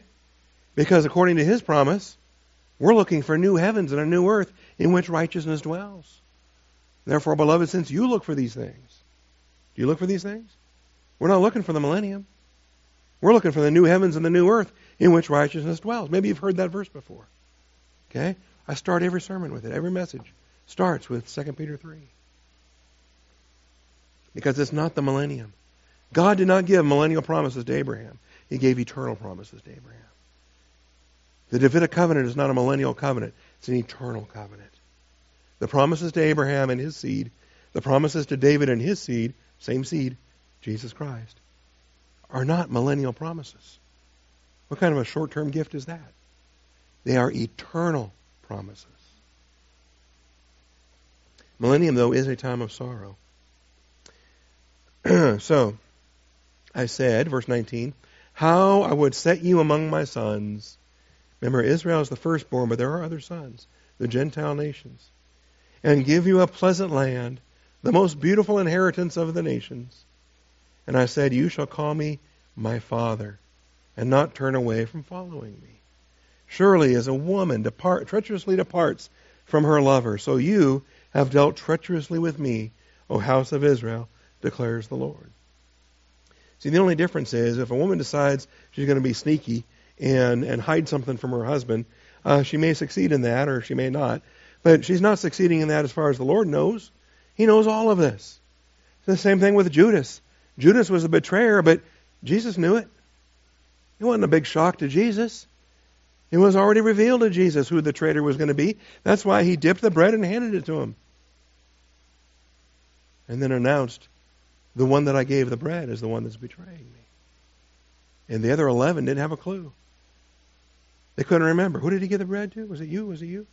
Because according to his promise, we're looking for new heavens and a new earth in which righteousness dwells. Therefore, beloved, since you look for these things, do you look for these things? We're not looking for the millennium. We're looking for the new heavens and the new earth in which righteousness dwells. Maybe you've heard that verse before. Okay? I start every sermon with it. Every message starts with 2 Peter 3. Because it's not the millennium. God did not give millennial promises to Abraham. He gave eternal promises to Abraham. The Davidic covenant is not a millennial covenant. It's an eternal covenant. The promises to Abraham and his seed, the promises to David and his seed, same seed, Jesus Christ, are not millennial promises. What kind of a short term gift is that? They are eternal promises. Millennium, though, is a time of sorrow. so, I said, verse 19, how I would set you among my sons. Remember, Israel is the firstborn, but there are other sons, the Gentile nations. And give you a pleasant land, the most beautiful inheritance of the nations. And I said, You shall call me my father, and not turn away from following me. Surely, as a woman depart, treacherously departs from her lover, so you have dealt treacherously with me, O house of Israel, declares the Lord. See, the only difference is if a woman decides she's going to be sneaky and, and hide something from her husband, uh, she may succeed in that or she may not. But she's not succeeding in that as far as the Lord knows. He knows all of this. It's the same thing with Judas. Judas was a betrayer, but Jesus knew it. It wasn't a big shock to Jesus. It was already revealed to Jesus who the traitor was going to be. That's why he dipped the bread and handed it to him. And then announced, the one that I gave the bread is the one that's betraying me. And the other 11 didn't have a clue. They couldn't remember. Who did he give the bread to? Was it you? Was it you?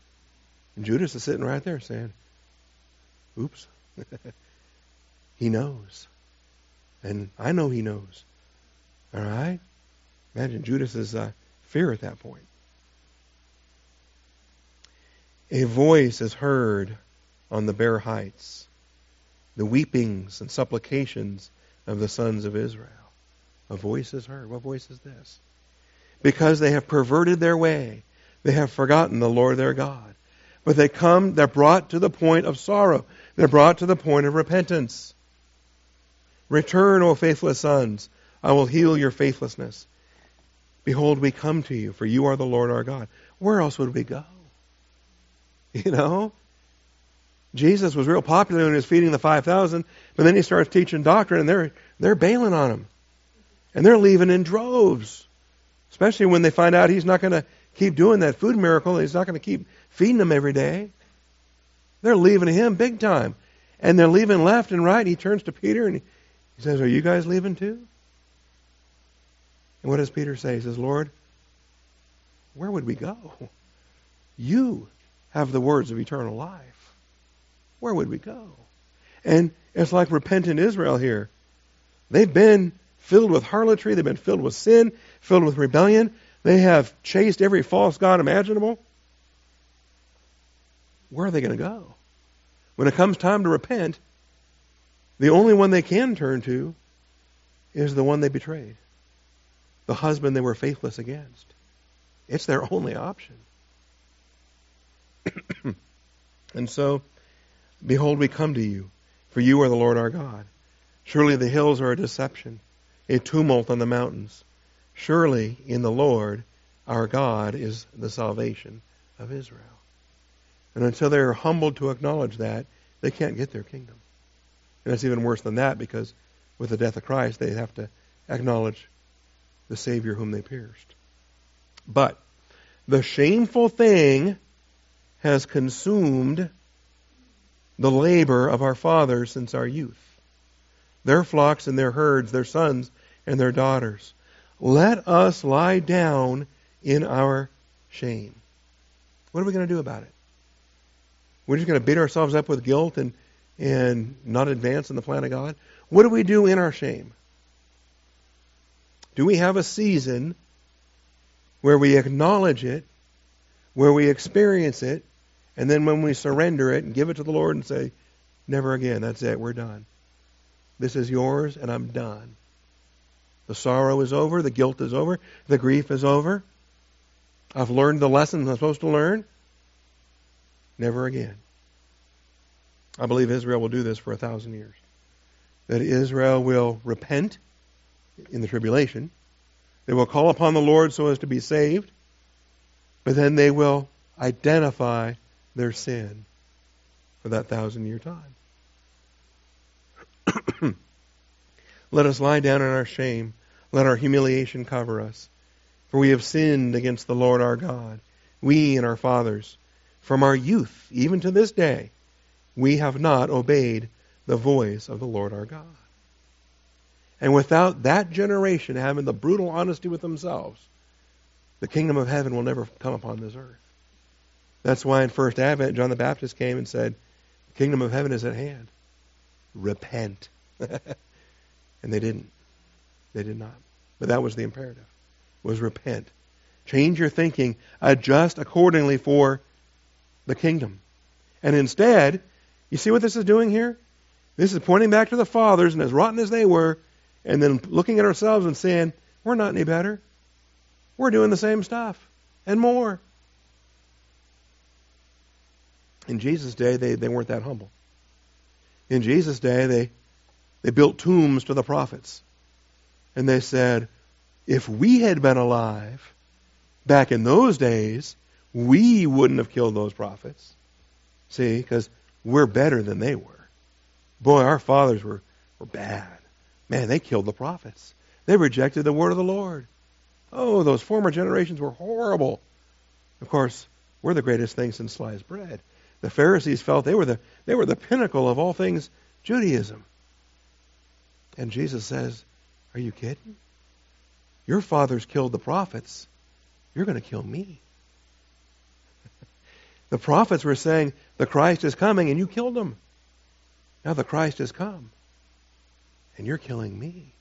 Judas is sitting right there saying, Oops. he knows. And I know he knows. All right? Imagine Judas's uh, fear at that point. A voice is heard on the bare heights, the weepings and supplications of the sons of Israel. A voice is heard. What voice is this? Because they have perverted their way, they have forgotten the Lord their God. But they come, they're brought to the point of sorrow. They're brought to the point of repentance. Return, O faithless sons. I will heal your faithlessness. Behold, we come to you, for you are the Lord our God. Where else would we go? You know? Jesus was real popular when he was feeding the 5,000, but then he starts teaching doctrine, and they're, they're bailing on him. And they're leaving in droves. Especially when they find out he's not going to keep doing that food miracle, he's not going to keep feeding them every day. They're leaving him big time. And they're leaving left and right. He turns to Peter and he says, Are you guys leaving too? And what does Peter say? He says, Lord, where would we go? You have the words of eternal life. Where would we go? And it's like repentant Israel here. They've been filled with harlotry, they've been filled with sin, filled with rebellion. They have chased every false god imaginable. Where are they going to go? When it comes time to repent, the only one they can turn to is the one they betrayed, the husband they were faithless against. It's their only option. and so, behold, we come to you, for you are the Lord our God. Surely the hills are a deception, a tumult on the mountains. Surely in the Lord our God is the salvation of Israel. And until they're humbled to acknowledge that, they can't get their kingdom. And it's even worse than that because with the death of Christ, they have to acknowledge the Savior whom they pierced. But the shameful thing has consumed the labor of our fathers since our youth. their flocks and their herds, their sons and their daughters. Let us lie down in our shame. What are we going to do about it? We're just going to beat ourselves up with guilt and, and not advance in the plan of God? What do we do in our shame? Do we have a season where we acknowledge it, where we experience it, and then when we surrender it and give it to the Lord and say, never again, that's it, we're done. This is yours and I'm done. The sorrow is over, the guilt is over, the grief is over. I've learned the lessons I'm supposed to learn. Never again. I believe Israel will do this for a thousand years. That Israel will repent in the tribulation. They will call upon the Lord so as to be saved. But then they will identify their sin for that thousand year time. Let us lie down in our shame. Let our humiliation cover us. For we have sinned against the Lord our God, we and our fathers. From our youth, even to this day, we have not obeyed the voice of the Lord our God. And without that generation having the brutal honesty with themselves, the kingdom of heaven will never come upon this earth. That's why in First Advent, John the Baptist came and said, The kingdom of heaven is at hand. Repent. and they didn't. They did not. But that was the imperative. Was repent. Change your thinking. Adjust accordingly for the kingdom. And instead, you see what this is doing here? This is pointing back to the fathers, and as rotten as they were, and then looking at ourselves and saying, we're not any better. We're doing the same stuff and more. In Jesus' day, they, they weren't that humble. In Jesus' day, they, they built tombs to the prophets. And they said, if we had been alive back in those days, we wouldn't have killed those prophets. See, because we're better than they were. Boy, our fathers were, were bad. Man, they killed the prophets. They rejected the word of the Lord. Oh, those former generations were horrible. Of course, we're the greatest thing since sliced bread. The Pharisees felt they were the, they were the pinnacle of all things Judaism. And Jesus says, Are you kidding? Your fathers killed the prophets. You're going to kill me. the prophets were saying, The Christ is coming, and you killed him. Now the Christ has come, and you're killing me.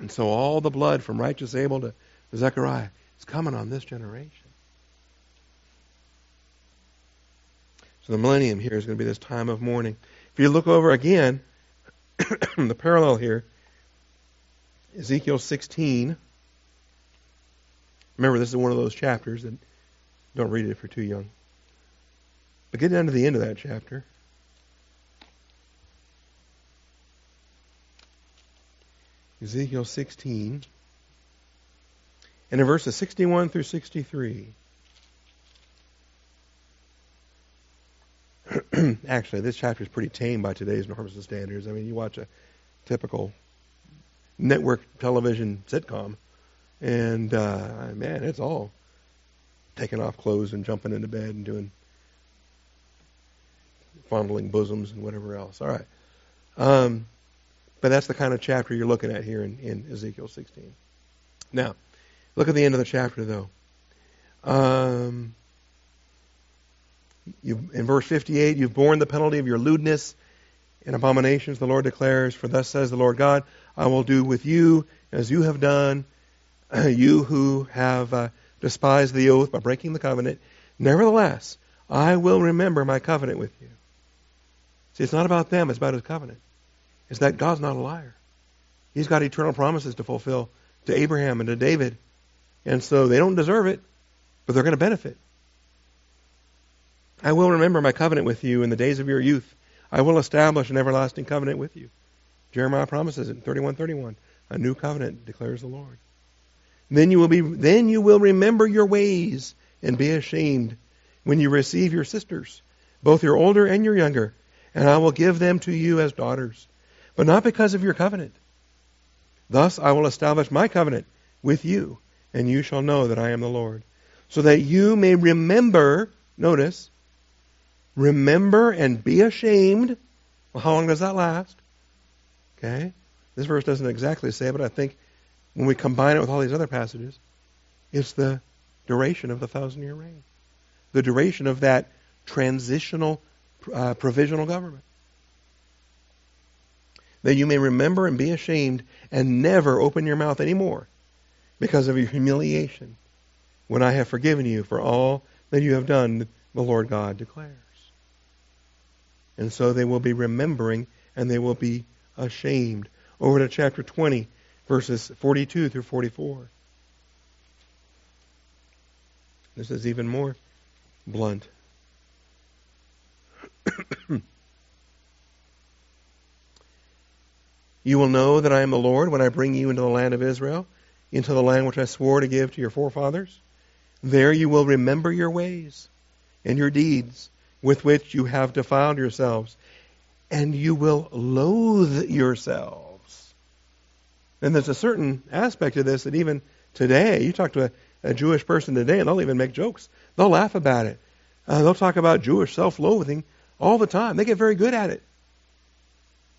And so all the blood from righteous Abel to Zechariah is coming on this generation. So the millennium here is going to be this time of mourning. If you look over again, the parallel here, Ezekiel 16. Remember, this is one of those chapters that don't read it if you're too young. But get down to the end of that chapter. Ezekiel 16. And in verses 61 through 63. Actually, this chapter is pretty tame by today's norms and standards. I mean, you watch a typical network television sitcom, and uh, man, it's all taking off clothes and jumping into bed and doing fondling bosoms and whatever else. All right. Um, but that's the kind of chapter you're looking at here in, in Ezekiel 16. Now, look at the end of the chapter, though. Um, in verse 58, you've borne the penalty of your lewdness and abominations, the Lord declares, For thus says the Lord God, I will do with you as you have done, you who have uh, despised the oath by breaking the covenant. Nevertheless, I will remember my covenant with you. See, it's not about them, it's about his covenant. It's that God's not a liar. He's got eternal promises to fulfill to Abraham and to David. And so they don't deserve it, but they're going to benefit. I will remember my covenant with you in the days of your youth. I will establish an everlasting covenant with you. Jeremiah promises it in 31:31. A new covenant declares the Lord. Then you will be then you will remember your ways and be ashamed when you receive your sisters, both your older and your younger, and I will give them to you as daughters, but not because of your covenant. Thus I will establish my covenant with you, and you shall know that I am the Lord, so that you may remember, notice, remember and be ashamed. Well, how long does that last? Okay? This verse doesn't exactly say, but I think when we combine it with all these other passages, it's the duration of the thousand year reign. The duration of that transitional, uh, provisional government. That you may remember and be ashamed and never open your mouth anymore because of your humiliation when I have forgiven you for all that you have done, the Lord God declares. And so they will be remembering and they will be ashamed. Over to chapter 20, verses 42 through 44. This is even more blunt. you will know that I am the Lord when I bring you into the land of Israel, into the land which I swore to give to your forefathers. There you will remember your ways and your deeds with which you have defiled yourselves, and you will loathe yourselves. And there's a certain aspect of this that even today, you talk to a, a Jewish person today, and they'll even make jokes. They'll laugh about it. Uh, they'll talk about Jewish self-loathing all the time. They get very good at it.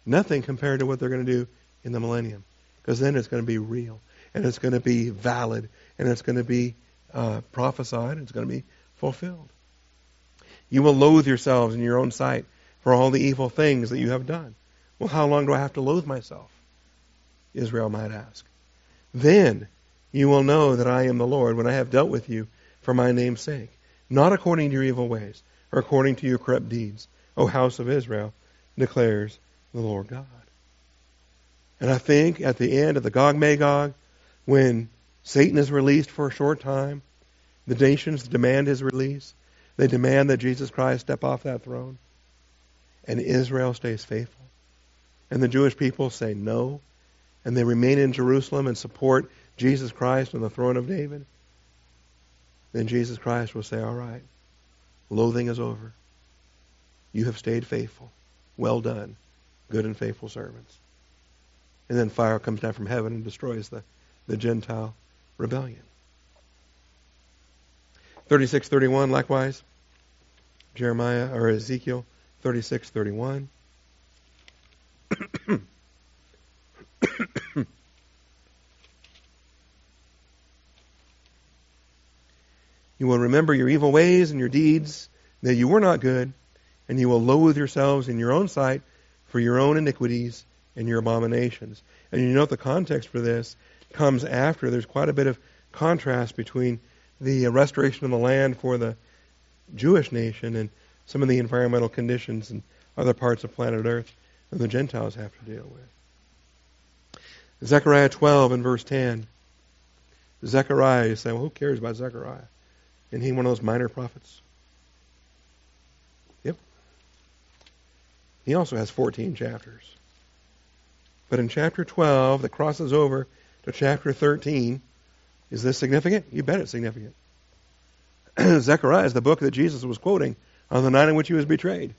Nothing compared to what they're going to do in the millennium, because then it's going to be real, and it's going to be valid, and it's going to be uh, prophesied, and it's going to be fulfilled. You will loathe yourselves in your own sight for all the evil things that you have done. Well, how long do I have to loathe myself? Israel might ask. Then you will know that I am the Lord when I have dealt with you for my name's sake, not according to your evil ways or according to your corrupt deeds, O house of Israel, declares the Lord God. And I think at the end of the Gog Magog, when Satan is released for a short time, the nations demand his release, they demand that Jesus Christ step off that throne. And Israel stays faithful. And the Jewish people say no. And they remain in Jerusalem and support Jesus Christ on the throne of David. Then Jesus Christ will say, All right, loathing is over. You have stayed faithful. Well done, good and faithful servants. And then fire comes down from heaven and destroys the, the Gentile rebellion. 36:31 likewise. Jeremiah or Ezekiel 36:31. you will remember your evil ways and your deeds, that you were not good, and you will loathe yourselves in your own sight for your own iniquities and your abominations. And you note the context for this comes after. There's quite a bit of contrast between the restoration of the land for the Jewish nation and some of the environmental conditions and other parts of planet Earth that the Gentiles have to deal with. Zechariah 12 and verse 10. Zechariah, you say, well, who cares about Zechariah? Isn't he one of those minor prophets? Yep. He also has 14 chapters. But in chapter 12, that crosses over to chapter 13, is this significant? You bet it's significant. Zechariah is the book that Jesus was quoting on the night in which he was betrayed.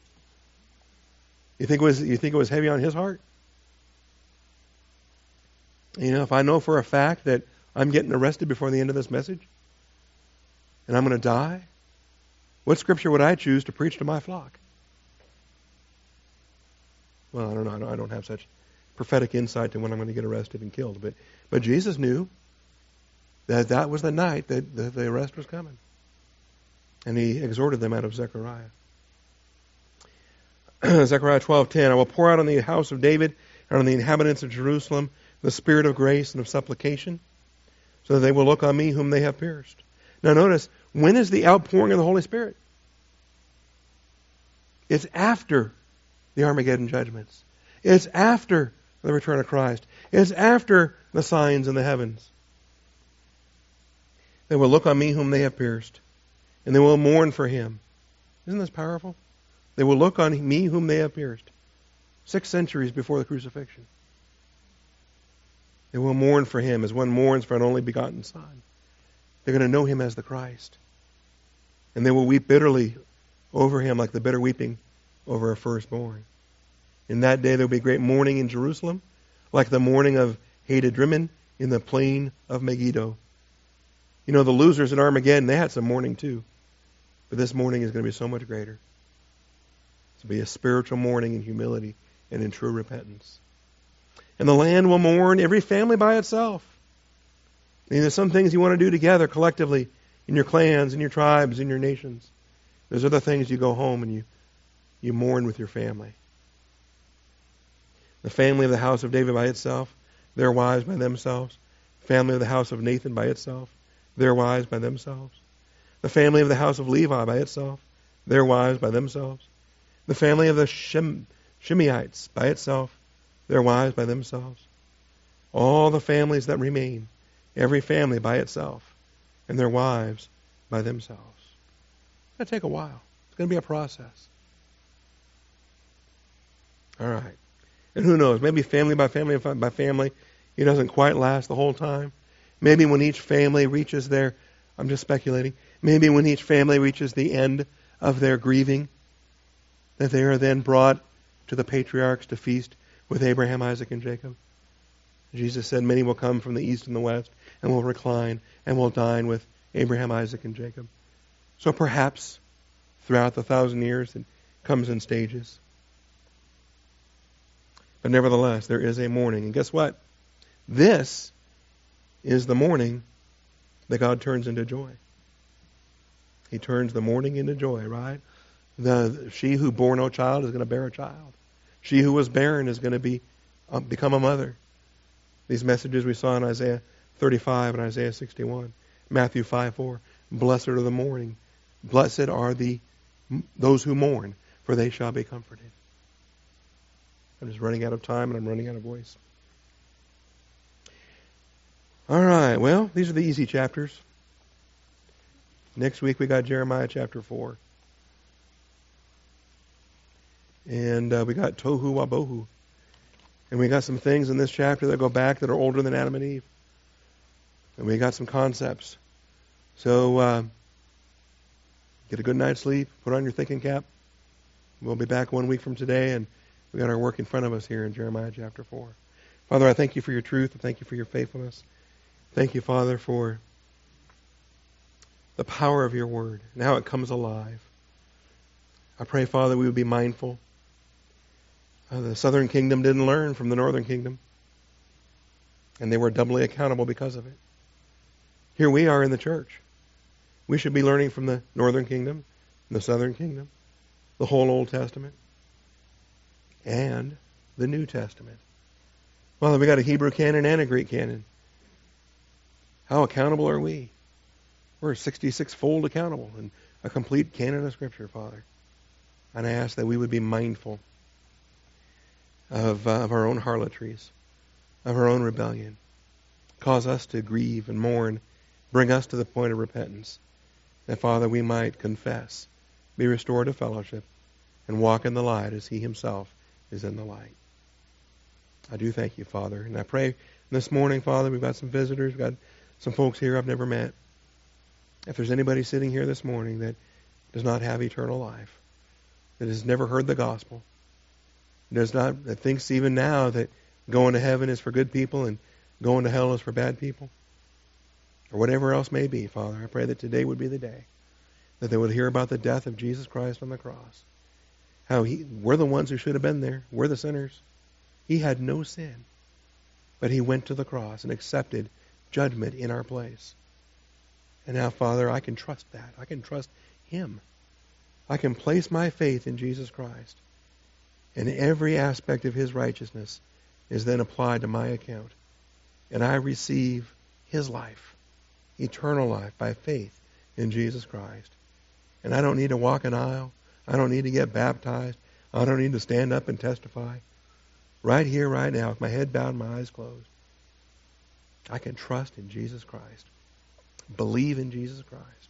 You think it was you think it was heavy on his heart? You know, if I know for a fact that I'm getting arrested before the end of this message and I'm going to die, what scripture would I choose to preach to my flock? Well, I don't know. I don't have such prophetic insight to when I'm going to get arrested and killed, but but Jesus knew that that was the night that the, arrest was coming. And he exhorted them out of Zechariah. Zechariah 12:10 I will pour out on the house of David and on the inhabitants of Jerusalem the spirit of grace and of supplication so that they will look on me whom they have pierced. Now notice, when is the outpouring of the Holy Spirit? It's after the Armageddon judgments. It's after the return of Christ. It's after the signs in the heavens. They will look on me whom they have pierced, and they will mourn for him. Isn't this powerful? They will look on me whom they have pierced. Six centuries before the crucifixion. They will mourn for him as one mourns for an only begotten son. They're going to know him as the Christ. And they will weep bitterly over him like the bitter weeping over a firstborn. In that day there will be great mourning in Jerusalem, like the mourning of Hadad in the plain of Megiddo. You know, the losers in Armageddon, they had some mourning too. But this mourning is going to be so much greater. It's going to be a spiritual mourning in humility and in true repentance. and the land will mourn, every family by itself. There's some things you want to do together collectively in your clans, in your tribes, in your nations. There's other things you go home and you, you mourn with your family. The family of the house of David by itself, their wives by themselves. Family of the house of Nathan by itself, their wives by themselves. The family of the house of Levi by itself, their wives by themselves. The family of the Shem, Shimeites by itself, their wives by themselves. All the families that remain, every family by itself, and their wives by themselves. It's going to take a while. It's going to be a process. All right. And who knows? Maybe family by family by family, it doesn't quite last the whole time. Maybe when each family reaches their, I'm just speculating, maybe when each family reaches the end of their grieving, that they are then brought to the patriarchs to feast with Abraham, Isaac, and Jacob. Jesus said, Many will come from the east and the west and will recline and will dine with Abraham, Isaac, and Jacob. So perhaps throughout the thousand years it comes in stages. But nevertheless, there is a mourning. And guess what? This is the mourning that God turns into joy. He turns the mourning into joy, right? The she who bore no child is going to bear a child. She who was barren is going to be uh, become a mother. These messages we saw in Isaiah 35 and Isaiah 61, Matthew 5 4. Blessed are the mourning. Blessed are the those who mourn, for they shall be comforted. I'm just running out of time and I'm running out of voice. All right, well, these are the easy chapters. Next week we got Jeremiah chapter 4. And uh, we got Tohu Wabohu. And we got some things in this chapter that go back that are older than Adam and Eve. And we got some concepts. So uh, get a good night's sleep, put on your thinking cap. We'll be back one week from today, and we got our work in front of us here in Jeremiah chapter 4. Father, I thank you for your truth. I thank you for your faithfulness. Thank you, Father, for the power of your word and how it comes alive. I pray, Father, we would be mindful. Uh, the southern kingdom didn't learn from the northern kingdom, and they were doubly accountable because of it. Here we are in the church. We should be learning from the northern kingdom, the southern kingdom, the whole Old Testament and the New Testament. Well, we got a Hebrew canon and a Greek canon. How accountable are we? We're 66 fold accountable in a complete canon of Scripture, Father. And I ask that we would be mindful of, uh, of our own harlotries, of our own rebellion. Cause us to grieve and mourn. Bring us to the point of repentance. That, Father, we might confess, be restored to fellowship, and walk in the light as He Himself is in the light. I do thank you, Father. And I pray this morning, Father, we've got some visitors, we've got some folks here I've never met. If there's anybody sitting here this morning that does not have eternal life, that has never heard the gospel, does not that thinks even now that going to heaven is for good people and going to hell is for bad people, or whatever else may be, Father, I pray that today would be the day that they would hear about the death of Jesus Christ on the cross how he, we're the ones who should have been there. We're the sinners. He had no sin. But he went to the cross and accepted judgment in our place. And now, Father, I can trust that. I can trust him. I can place my faith in Jesus Christ. And every aspect of his righteousness is then applied to my account. And I receive his life, eternal life, by faith in Jesus Christ. And I don't need to walk an aisle. I don't need to get baptized. I don't need to stand up and testify. Right here, right now, with my head bowed and my eyes closed, I can trust in Jesus Christ, believe in Jesus Christ,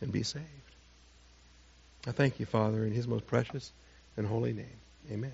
and be saved. I thank you, Father, in His most precious and holy name. Amen.